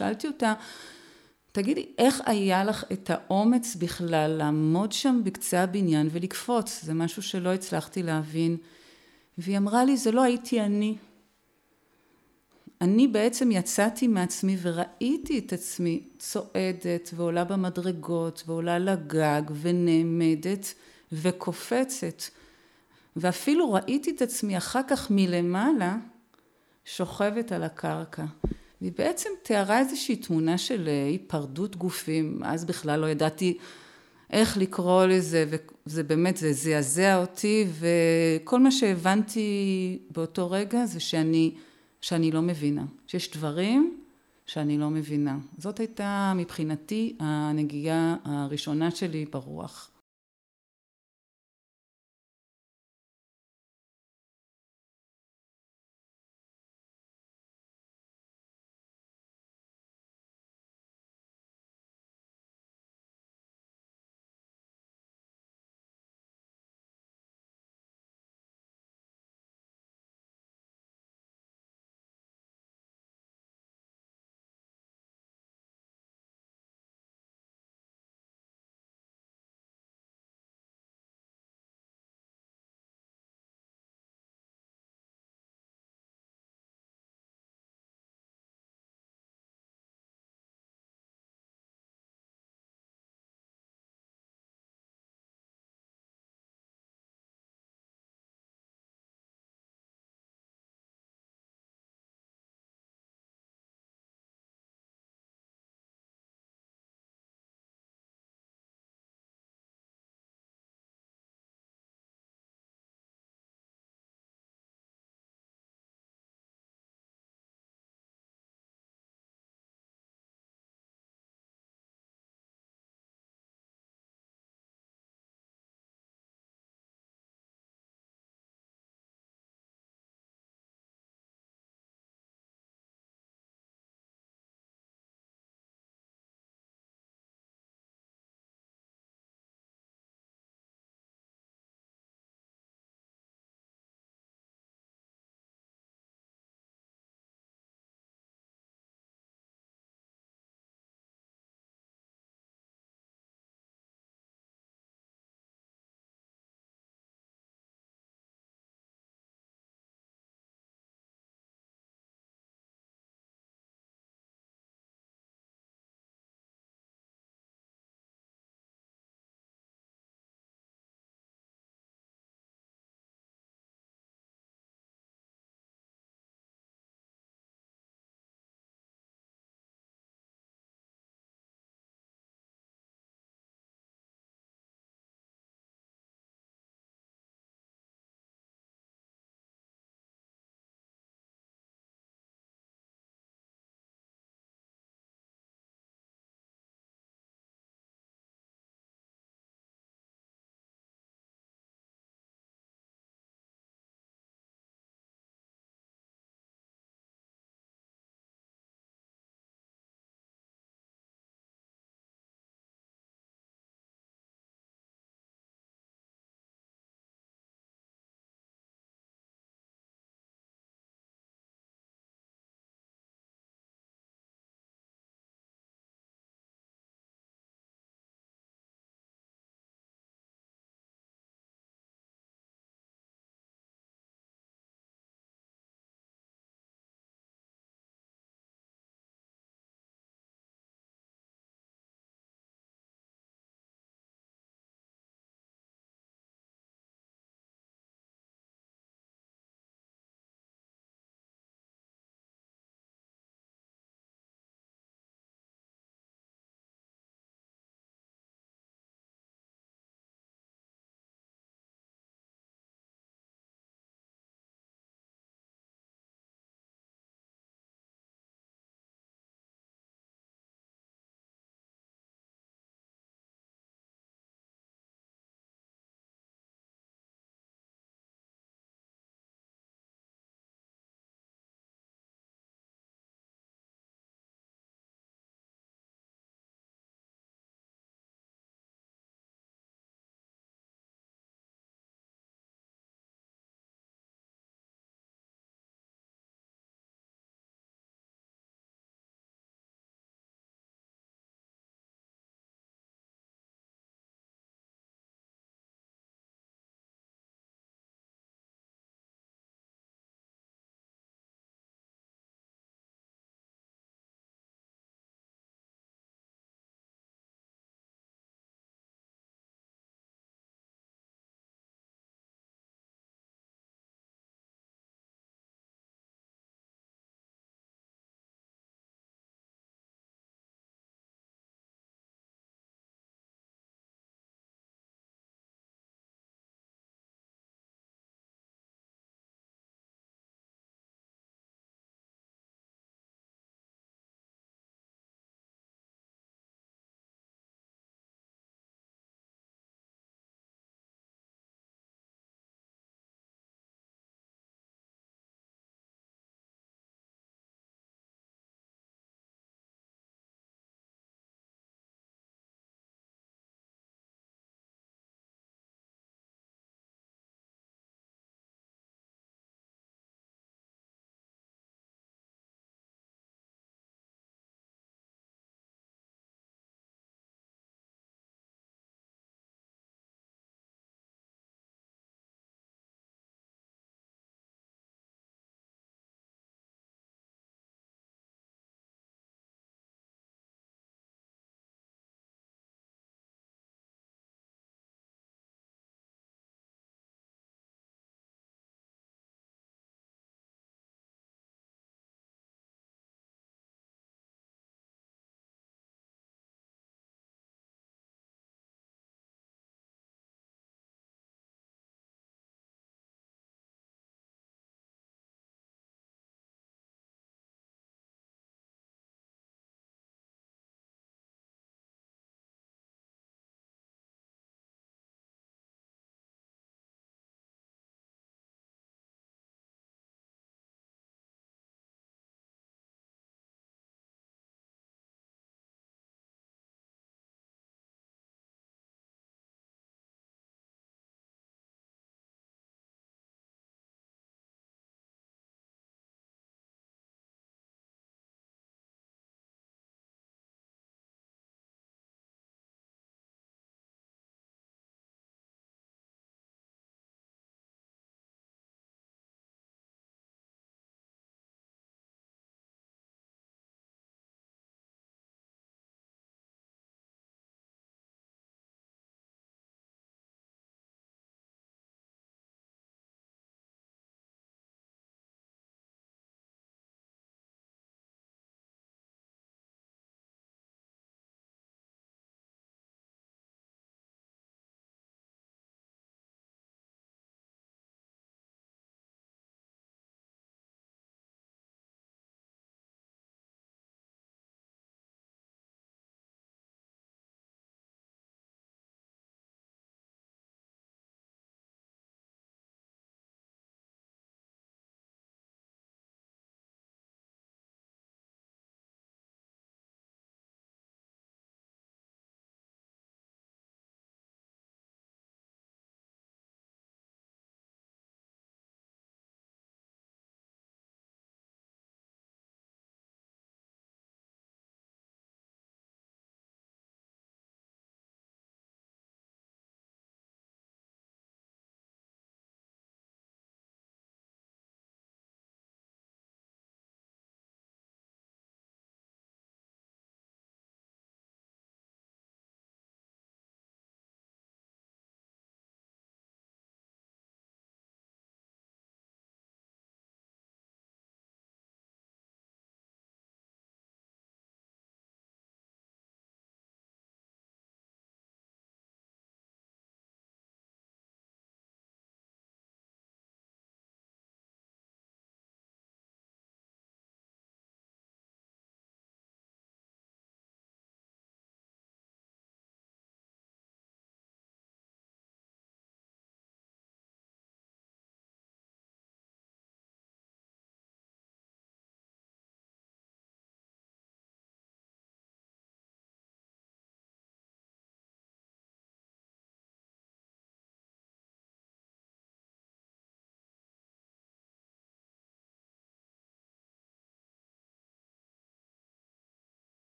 שאלתי אותה, תגידי, איך היה לך את האומץ בכלל לעמוד שם בקצה הבניין ולקפוץ? זה משהו שלא הצלחתי להבין. והיא אמרה לי, זה לא הייתי אני. אני בעצם יצאתי מעצמי וראיתי את עצמי צועדת ועולה במדרגות ועולה לגג ונעמדת וקופצת. ואפילו ראיתי את עצמי אחר כך מלמעלה שוכבת על הקרקע. והיא בעצם תיארה איזושהי תמונה של אה, היפרדות גופים, אז בכלל לא ידעתי איך לקרוא לזה, וזה באמת, זה זעזע אותי, וכל מה שהבנתי באותו רגע זה שאני, שאני לא מבינה, שיש דברים שאני לא מבינה. זאת הייתה מבחינתי הנגיעה הראשונה שלי ברוח.